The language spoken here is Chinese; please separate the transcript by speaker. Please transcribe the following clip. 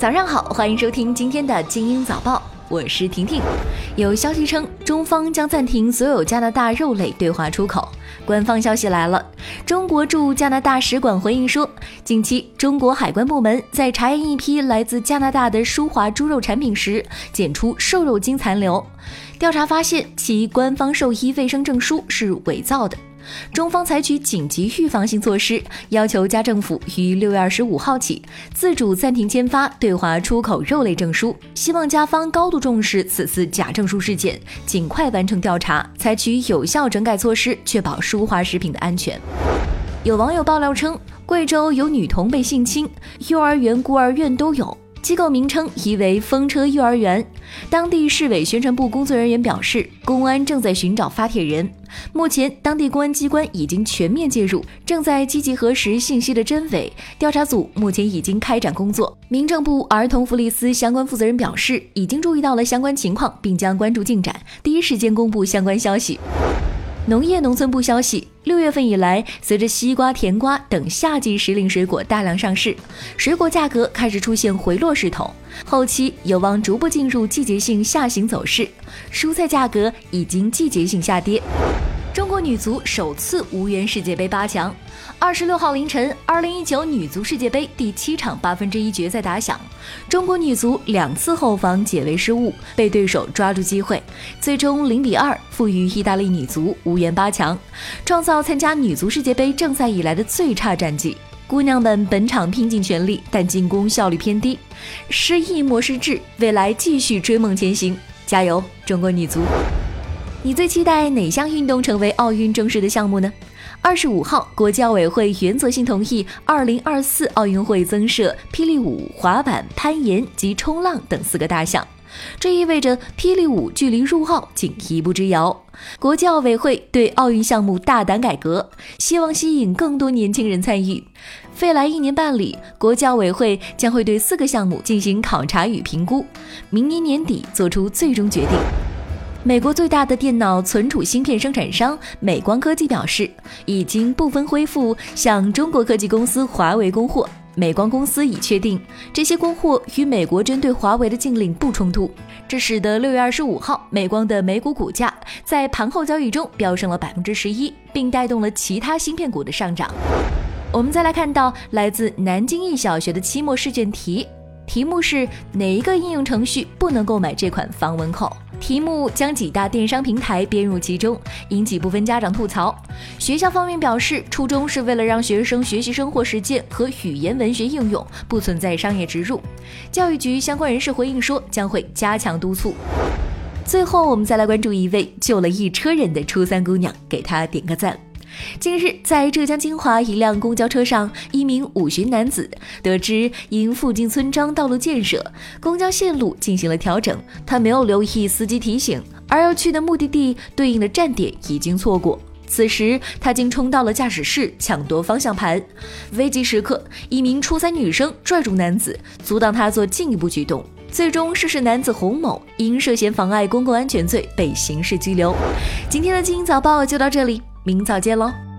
Speaker 1: 早上好，欢迎收听今天的精英早报，我是婷婷。有消息称，中方将暂停所有加拿大肉类对华出口。官方消息来了，中国驻加拿大使馆回应说，近期中国海关部门在查验一批来自加拿大的舒华猪肉产品时，检出瘦肉精残留，调查发现其官方兽医卫生证书是伪造的。中方采取紧急预防性措施，要求加政府于六月二十五号起自主暂停签发对华出口肉类证书。希望加方高度重视此次假证书事件，尽快完成调查，采取有效整改措施，确保舒华食品的安全。有网友爆料称，贵州有女童被性侵，幼儿园、孤儿院都有。机构名称疑为风车幼儿园。当地市委宣传部工作人员表示，公安正在寻找发帖人。目前，当地公安机关已经全面介入，正在积极核实信息的真伪。调查组目前已经开展工作。民政部儿童福利司相关负责人表示，已经注意到了相关情况，并将关注进展，第一时间公布相关消息。农业农村部消息，六月份以来，随着西瓜、甜瓜等夏季时令水果大量上市，水果价格开始出现回落势头，后期有望逐步进入季节性下行走势。蔬菜价格已经季节性下跌。中国女足首次无缘世界杯八强。二十六号凌晨，二零一九女足世界杯第七场八分之一决赛打响，中国女足两次后防解围失误，被对手抓住机会，最终零比二负于意大利女足，无缘八强，创造参加女足世界杯正赛以来的最差战绩。姑娘们本场拼尽全力，但进攻效率偏低，失意莫失志，未来继续追梦前行，加油，中国女足！你最期待哪项运动成为奥运正式的项目呢？二十五号，国际奥委会原则性同意二零二四奥运会增设霹雳舞、滑板、攀岩及冲浪等四个大项，这意味着霹雳舞距离入奥仅一步之遥。国际奥委会对奥运项目大胆改革，希望吸引更多年轻人参与。未来一年半里，国际奥委会将会对四个项目进行考察与评估，明年年底做出最终决定。美国最大的电脑存储芯片生产商美光科技表示，已经部分恢复向中国科技公司华为供货。美光公司已确定，这些供货与美国针对华为的禁令不冲突。这使得六月二十五号，美光的美股股价在盘后交易中飙升了百分之十一，并带动了其他芯片股的上涨。我们再来看到来自南京一小学的期末试卷题。题目是哪一个应用程序不能购买这款防蚊扣？题目将几大电商平台编入其中，引起部分家长吐槽。学校方面表示，初衷是为了让学生学习生活实践和语言文学应用，不存在商业植入。教育局相关人士回应说，将会加强督促。最后，我们再来关注一位救了一车人的初三姑娘，给她点个赞。近日，在浙江金华一辆公交车上，一名五旬男子得知因附近村庄道路建设，公交线路进行了调整，他没有留意司机提醒，而要去的目的地对应的站点已经错过。此时，他竟冲到了驾驶室抢夺方向盘。危急时刻，一名初三女生拽住男子，阻挡他做进一步举动。最终，涉事男子洪某因涉嫌妨碍公共安全罪被刑事拘留。今天的《精英早报》就到这里。明早见喽。